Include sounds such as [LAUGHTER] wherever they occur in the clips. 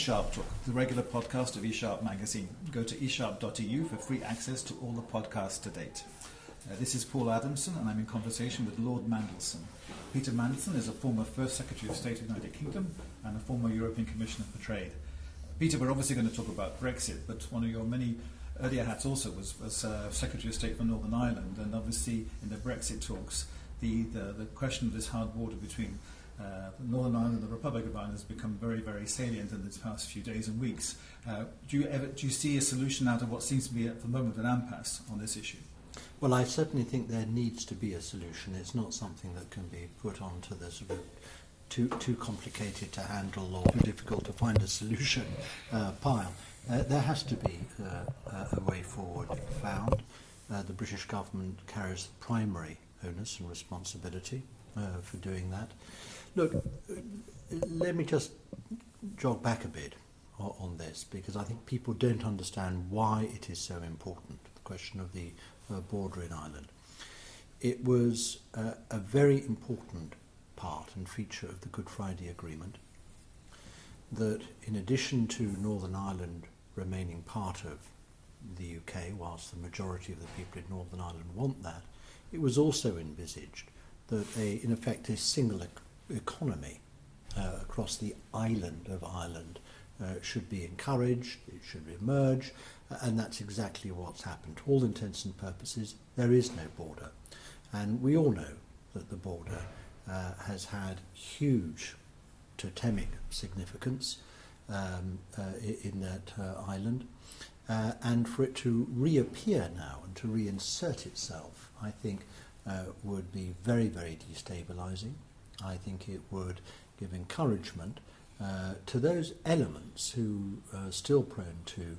Sharp Talk, the regular podcast of eSharp magazine. Go to esharp.eu for free access to all the podcasts to date. Uh, this is Paul Adamson, and I'm in conversation with Lord Mandelson. Peter Mandelson is a former First Secretary of State of the United Kingdom and a former European Commissioner for Trade. Peter, we're obviously going to talk about Brexit, but one of your many earlier hats also was, uh, Secretary of State for Northern Ireland, and obviously in the Brexit talks, the, the, the question of this hard border between uh, Northern Ireland and the Republic of Ireland has become very, very salient in these past few days and weeks. Uh, do, you ever, do you see a solution out of what seems to be at the moment an impasse on this issue? Well, I certainly think there needs to be a solution. It's not something that can be put onto the sort of too, too complicated to handle or too difficult to find a solution uh, pile. Uh, there has to be uh, a way forward found. Uh, the British government carries the primary onus and responsibility for doing that. Look, let me just jog back a bit on, this because I think people don't understand why it is so important, the question of the uh, border in Ireland. It was uh, a very important part and feature of the Good Friday Agreement that in addition to Northern Ireland remaining part of the UK, whilst the majority of the people in Northern Ireland want that, it was also envisaged that a, in effect a single economy uh, across the island of Ireland uh, should be encouraged, it should emerge, uh, and that's exactly what's happened. To all intents and purposes, there is no border. And we all know that the border uh, has had huge totemic significance um, uh, in that uh, island. And for it to reappear now and to reinsert itself, I think, would be very, very destabilizing. I think it would give encouragement uh, to those elements who are still prone to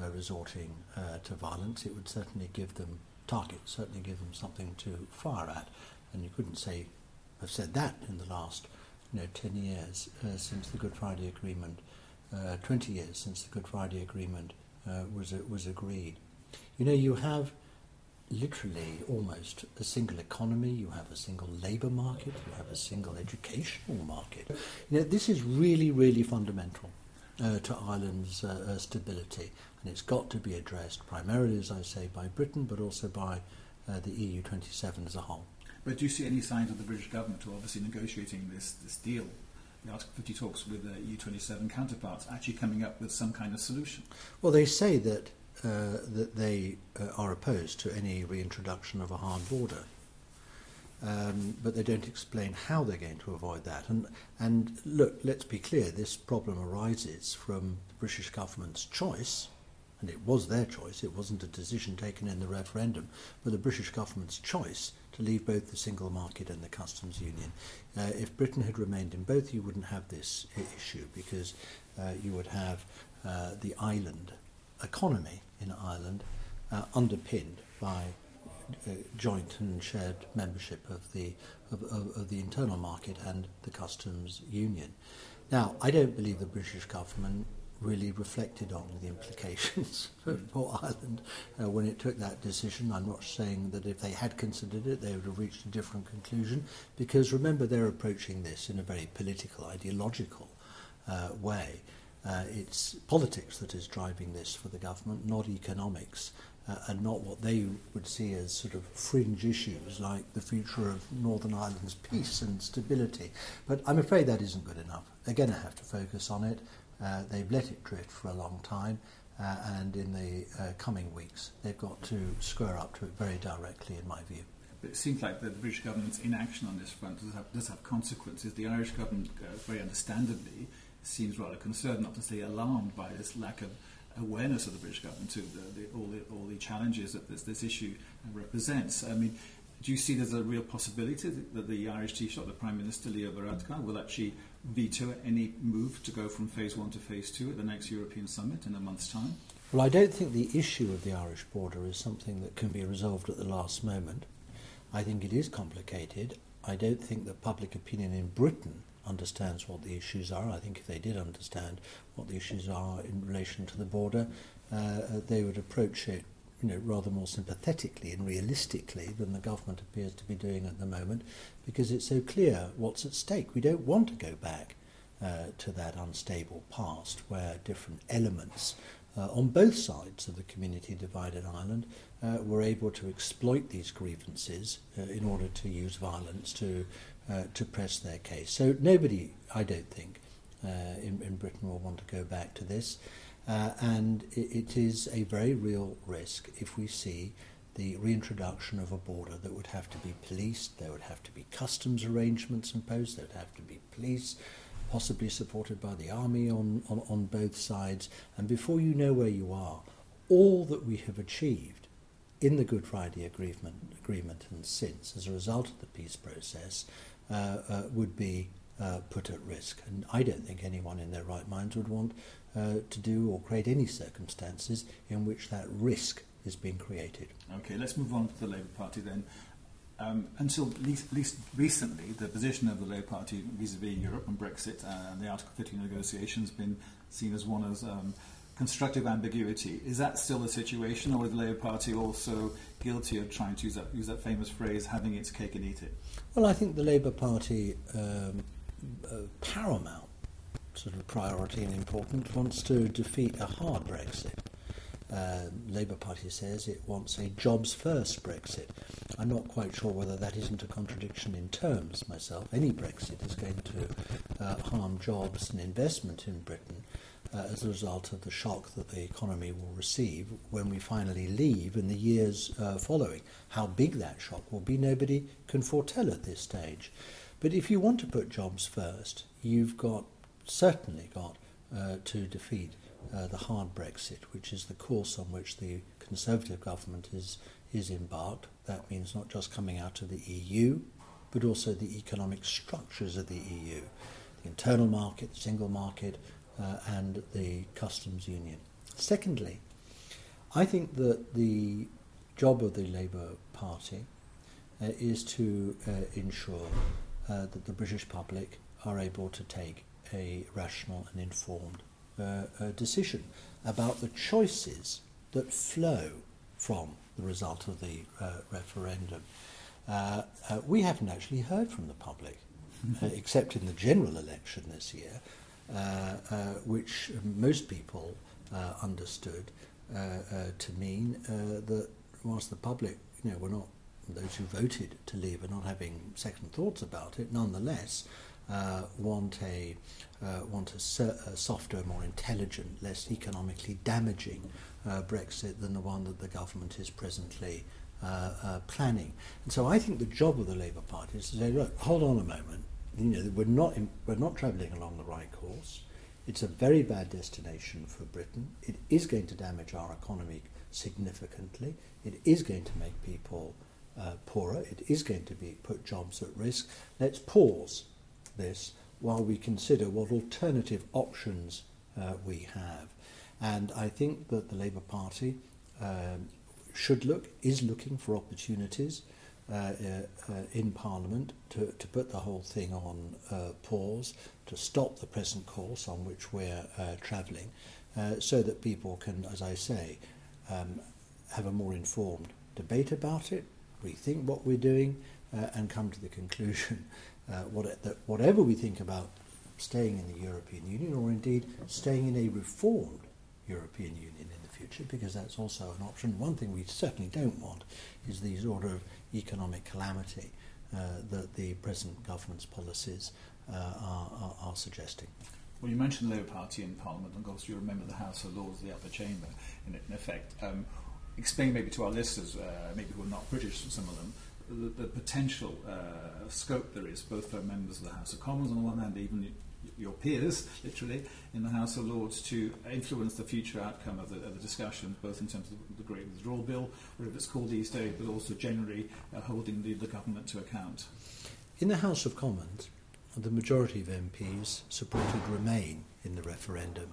uh, resorting uh, to violence. It would certainly give them targets, certainly give them something to fire at. And you couldn't say, have said that in the last you know, 10 years uh, since the Good Friday Agreement, uh, 20 years since the Good Friday Agreement uh, was, was agreed. You know, you have literally almost a single economy, you have a single labour market, you have a single educational market. You know, this is really, really fundamental uh, to Ireland's uh, uh, stability, and it's got to be addressed primarily, as I say, by Britain, but also by uh, the EU 27 as a whole. But do you see any signs of the British government, who are obviously negotiating this, this deal, the Article 50 talks with the EU 27 counterparts, actually coming up with some kind of solution? Well, they say that uh, that they uh, are opposed to any reintroduction of a hard border. Um, but they don't explain how they're going to avoid that. And, and look, let's be clear, this problem arises from the British government's choice, and it was their choice, it wasn't a decision taken in the referendum, but the British government's choice to leave both the single market and the customs union. Uh, if Britain had remained in both, you wouldn't have this issue because uh, you would have uh, the island economy in Ireland uh, underpinned by uh, joint and shared membership of the of, of, of the internal market and the customs union. Now, I don't believe the British government really reflected on the implications [LAUGHS] for Ireland uh, when it took that decision. I'm not saying that if they had considered it, they would have reached a different conclusion, because remember, they're approaching this in a very political, ideological uh, way. Uh, it's politics that is driving this for the government, not economics, uh, and not what they would see as sort of fringe issues like the future of Northern Ireland's peace and stability. But I'm afraid that isn't good enough. They're going to have to focus on it. Uh, they've let it drift for a long time, uh, and in the uh, coming weeks, they've got to square up to it very directly, in my view. But it seems like the British government's inaction on this front does have, does have consequences. The Irish government, uh, very understandably, seems rather concerned, not to say alarmed, by this lack of awareness of the British government to the, the, all, the, all the challenges that this, this issue represents. I mean, do you see there's a real possibility that the Irish Taoiseach, the Prime Minister Leo Varadkar, will actually veto any move to go from phase one to phase two at the next European summit in a month's time? Well, I don't think the issue of the Irish border is something that can be resolved at the last moment. I think it is complicated. I don't think that public opinion in Britain understands what the issues are. I think if they did understand what the issues are in relation to the border, uh, uh, they would approach it you know, rather more sympathetically and realistically than the government appears to be doing at the moment because it's so clear what's at stake. We don't want to go back uh, to that unstable past where different elements uh, on both sides of the community divided Ireland uh, were able to exploit these grievances uh, in order to use violence to uh, to press their case. So nobody, I don't think, uh, in, in Britain will want to go back to this, uh, and it, it is a very real risk if we see the reintroduction of a border that would have to be policed, there would have to be customs arrangements imposed, there would have to be police, possibly supported by the army on, on, on both sides, and before you know where you are, all that we have achieved in the Good Friday agreement, agreement and since, as a result of the peace process, would be uh, put at risk. And I don't think anyone in their right minds would want uh, to do or create any circumstances in which that risk is being created. Okay, let's move on to the Labour Party then. Um, until least, least recently, the position of the Labour Party vis-à-vis Europe and Brexit uh, and the Article 50 negotiations has been seen as one as um, constructive ambiguity. Is that still the situation, or is the Labour Party also guilty of trying to use that, use that famous phrase, having its cake and eat it? Well, I think the Labour Party, um, uh, paramount sort of priority and importance, wants to defeat a hard Brexit. Uh, Labour Party says it wants a jobs first Brexit. I'm not quite sure whether that isn't a contradiction in terms myself. Any Brexit is going to uh, harm jobs and investment in Britain uh, as a result of the shock that the economy will receive when we finally leave in the years uh, following. How big that shock will be, nobody can foretell at this stage. But if you want to put jobs first, you've got certainly got uh, to defeat uh, the hard Brexit, which is the course on which the Conservative government is, is embarked. That means not just coming out of the EU, but also the economic structures of the EU, the internal market, the single market, uh, and the customs union. Secondly, I think that the job of the Labour Party uh, is to uh, ensure uh, that the British public are able to take a rational and informed uh, decision about the choices that flow from the result of the uh, referendum. Uh, uh, we haven't actually heard from the public, uh, except in the general election this year, uh, uh, which most people uh, understood uh, uh, to mean uh, that whilst the public, you know, were not those who voted to leave are not having second thoughts about it, nonetheless want a want a, ser- a softer, more intelligent, less economically damaging Brexit than the one that the government is presently uh, uh, planning. And so I think the job of the Labour Party is to say, look, hold on a moment. You know, we're not in, we're not travelling along the right course. It's a very bad destination for Britain. It is going to damage our economy significantly. It is going to make people uh, poorer. It is going to be put jobs at risk. Let's pause this while we consider what alternative options uh, we have. And I think that the Labour Party um, should look, is looking for opportunities uh, uh, in Parliament to, to put the whole thing on uh, pause, to stop the present course on which we're uh, travelling, uh, so that people can, as I say, um, have a more informed debate about it, rethink what we're doing, uh, and come to the conclusion [LAUGHS] uh, what, that whatever we think about staying in the European Union, or indeed staying in a reformed European Union in the future, because that's also an option. One thing we certainly don't want is the sort of economic calamity uh, that the present government's policies uh, are, are, are suggesting. Well, you mentioned the Labour Party in Parliament, and of course you remember the House of Lords, the upper chamber, in, in effect. Um, explain maybe to our listeners, uh, maybe who are not British, some of them, the, the potential uh, scope there is, both for members of the House of Commons on the one hand, even your peers, literally, in the House of Lords to influence the future outcome of the, of the discussions, both in terms of the Great Withdrawal Bill, whatever it's called these days, but also generally uh, holding the, the government to account. In the House of Commons, the majority of MPs supported Remain in the referendum.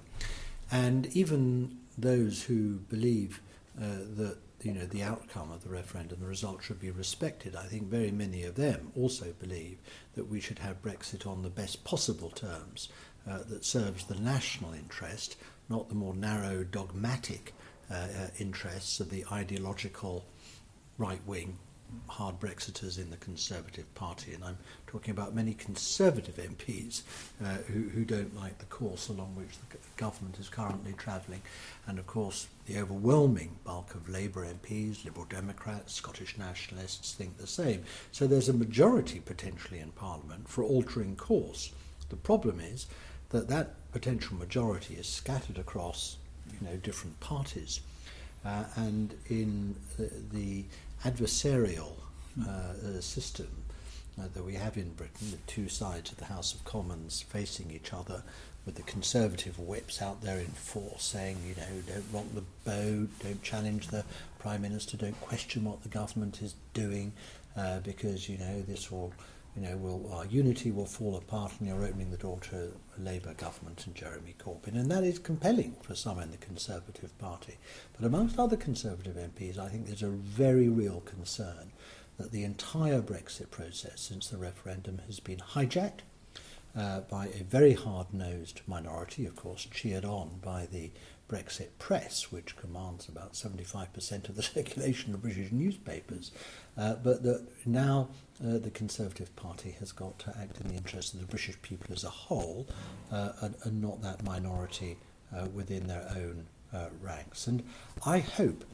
And even those who believe uh, that you know the outcome of the referendum, the result should be respected. I think very many of them also believe that we should have Brexit on the best possible terms uh, that serves the national interest, not the more narrow dogmatic uh, uh, interests of the ideological right wing hard Brexiters in the Conservative Party, and I'm talking about many Conservative MPs uh, who, who don't like the course along which the government is currently travelling. And of course, the overwhelming bulk of Labour MPs, Liberal Democrats, Scottish nationalists think the same. So there's a majority potentially in Parliament for altering course. The problem is that that potential majority is scattered across you know, different parties. Uh, and in the, the adversarial uh, uh, system uh, that we have in Britain, the two sides of the House of Commons facing each other, with the Conservative whips out there in force saying, you know, don't rock the boat, don't challenge the Prime Minister, don't question what the government is doing, uh, because, you know, this will you know, will, our unity will fall apart and you're opening the door to a Labour government and Jeremy Corbyn. And that is compelling for some in the Conservative Party. But amongst other Conservative MPs, I think there's a very real concern that the entire Brexit process since the referendum has been hijacked uh, by a very hard-nosed minority, of course, cheered on by the Brexit press, which commands about 75% of the [LAUGHS] circulation of British newspapers, uh, but that now uh, the Conservative Party has got to act in the interest of the British people as a whole uh, and, and, not that minority uh, within their own uh, ranks. And I hope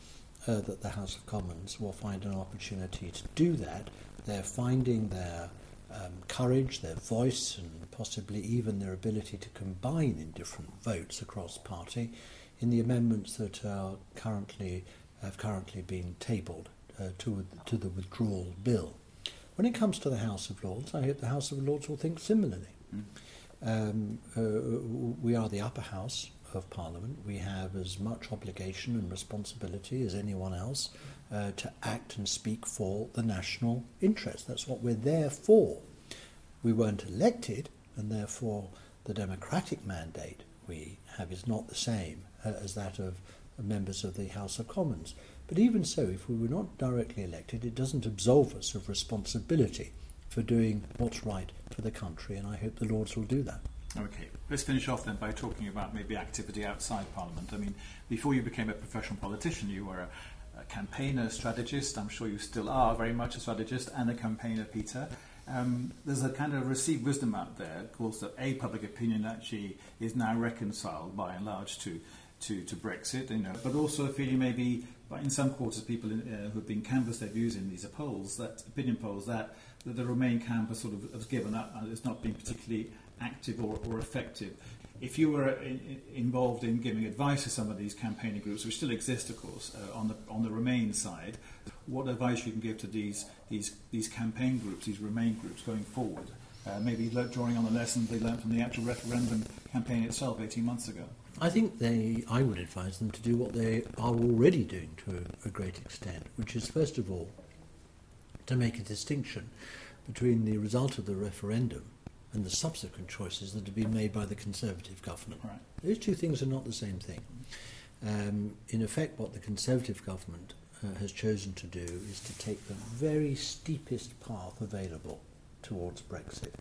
uh, that the House of Commons will find an opportunity to do that. They're finding their um, courage, their voice, and possibly even their ability to combine in different votes across party in the amendments that are currently have currently been tabled uh, to, to the withdrawal bill. When it comes to the House of Lords, I hope the House of Lords will think similarly. Mm. Um, uh, we are the upper house of Parliament. We have as much obligation and responsibility as anyone else uh, to act and speak for the national interest. That's what we're there for. We weren't elected, and therefore the democratic mandate we have is not the same as that of members of the House of Commons. But even so, if we were not directly elected, it doesn't absolve us of responsibility for doing what's right for the country, and I hope the Lords will do that. Okay, let's finish off then by talking about maybe activity outside Parliament. I mean, before you became a professional politician, you were a, a campaigner, strategist. I'm sure you still are very much a strategist and a campaigner, Peter. Um, there's a kind of received wisdom out there, of course, that a public opinion actually is now reconciled by and large to to, to Brexit, you know, but also a feeling maybe in some quarters people in, uh, who have been canvassed their views in these polls, that opinion polls, that, that the Remain camp has sort of has given up and it's not been particularly active or, or effective. If you were in, involved in giving advice to some of these campaigning groups, which still exist, of course, uh, on the on the Remain side, what advice you can give to these these these campaign groups, these Remain groups, going forward? Uh, maybe drawing on the lessons they learned from the actual referendum campaign itself 18 months ago. I think they, I would advise them to do what they are already doing to a, a great extent, which is first of all to make a distinction between the result of the referendum and the subsequent choices that have been made by the Conservative government. Right. Those two things are not the same thing. Um, in effect, what the Conservative government uh, has chosen to do is to take the very steepest path available towards Brexit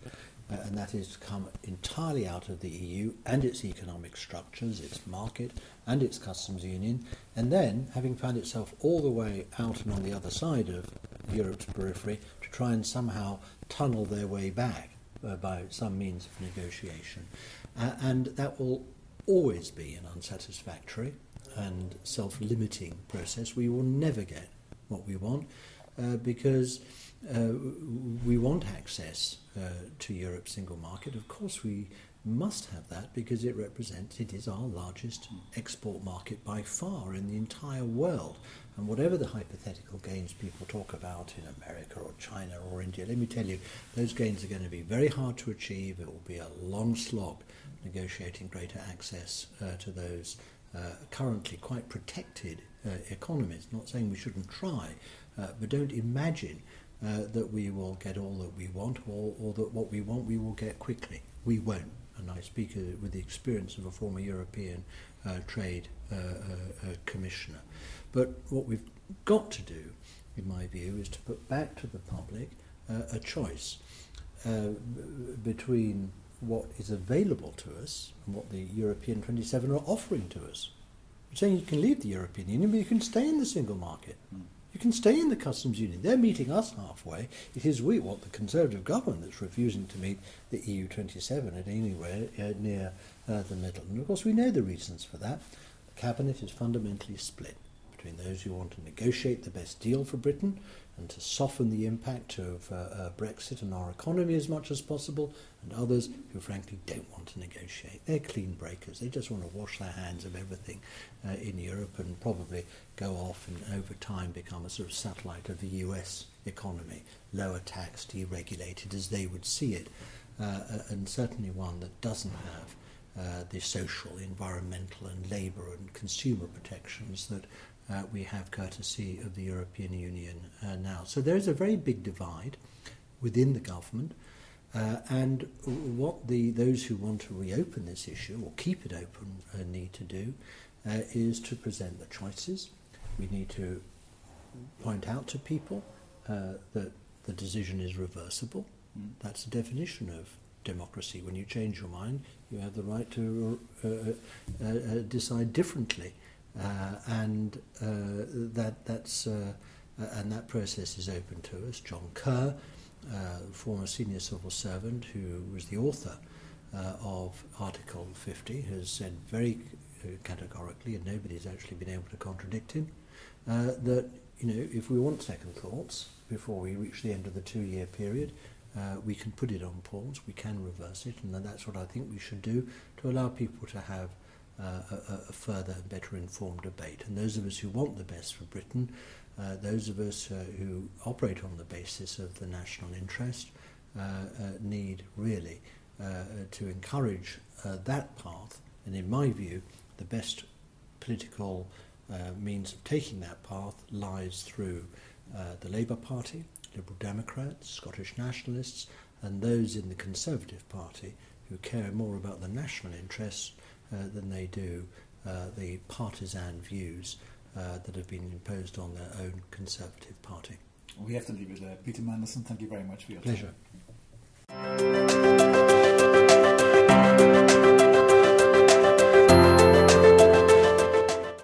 uh, and that is to come entirely out of the EU and its economic structures, its market and its customs union, and then, having found itself all the way out and on the other side of Europe's periphery, to try and somehow tunnel their way back uh, by some means of negotiation. Uh, and that will always be an unsatisfactory and self-limiting process. We will never get what we want uh, because uh, we want access uh, to Europe's single market. Of course, we must have that because it represents, it is our largest export market by far in the entire world. And whatever the hypothetical gains people talk about in America or China or India, let me tell you, those gains are going to be very hard to achieve. It will be a long slog negotiating greater access uh, to those uh, currently quite protected uh, economies. Not saying we shouldn't try, uh, but don't imagine uh, that we will get all that we want or, or that what we want we will get quickly. We won't. And I speak uh, with the experience of a former European uh, Trade uh, uh, uh, Commissioner. But what we've got to do, in my view, is to put back to the public a choice between what is available to us and what the European 27 are offering to us. saying you can leave the European Union, but you can stay in the single market. Mm. You can stay in the customs union. They're meeting us halfway. It is we, what the Conservative government, that's refusing to meet the EU 27 at anywhere uh, near uh, the middle. And of course, we know the reasons for that. The cabinet is fundamentally split between those who want to negotiate the best deal for Britain and to soften the impact of uh, uh, Brexit on our economy as much as possible, and others who frankly don't want to negotiate. They're clean breakers. They just want to wash their hands of everything uh, in Europe and probably go off and over time become a sort of satellite of the US economy, lower tax, deregulated as they would see it, uh, uh, and certainly one that doesn't have uh, the social, environmental, and labour and consumer protections that uh, we have courtesy of the European Union uh, now. So there is a very big divide within the government. Uh, and what the those who want to reopen this issue or keep it open uh, need to do uh, is to present the choices. We need to point out to people uh, that the decision is reversible. Mm. That's the definition of democracy. When you change your mind, you have the right to uh, uh, uh, decide differently. Uh, and uh, that that's uh, and that process is open to us. John Kerr, former senior civil servant who was the author of Article 50, has said very categorically, and nobody's actually been able to contradict him, that you know if we want second thoughts before we reach the end of the two-year period, uh, we can put it on pause, we can reverse it, and that's what I think we should do to allow people to have uh, a, a further and better informed debate. And those of us who want the best for Britain, uh, those of us uh, who operate on the basis of the national interest, uh, uh, need really to encourage that path. And in my view, the best political means of taking that path lies through the Labour Party, Liberal Democrats, Scottish Nationalists, and those in the Conservative Party who care more about the national interests than they do uh, the partisan views uh, that have been imposed on their own Conservative Party. We have to leave it there. Peter Mandelson, thank you very much for your Pleasure. time.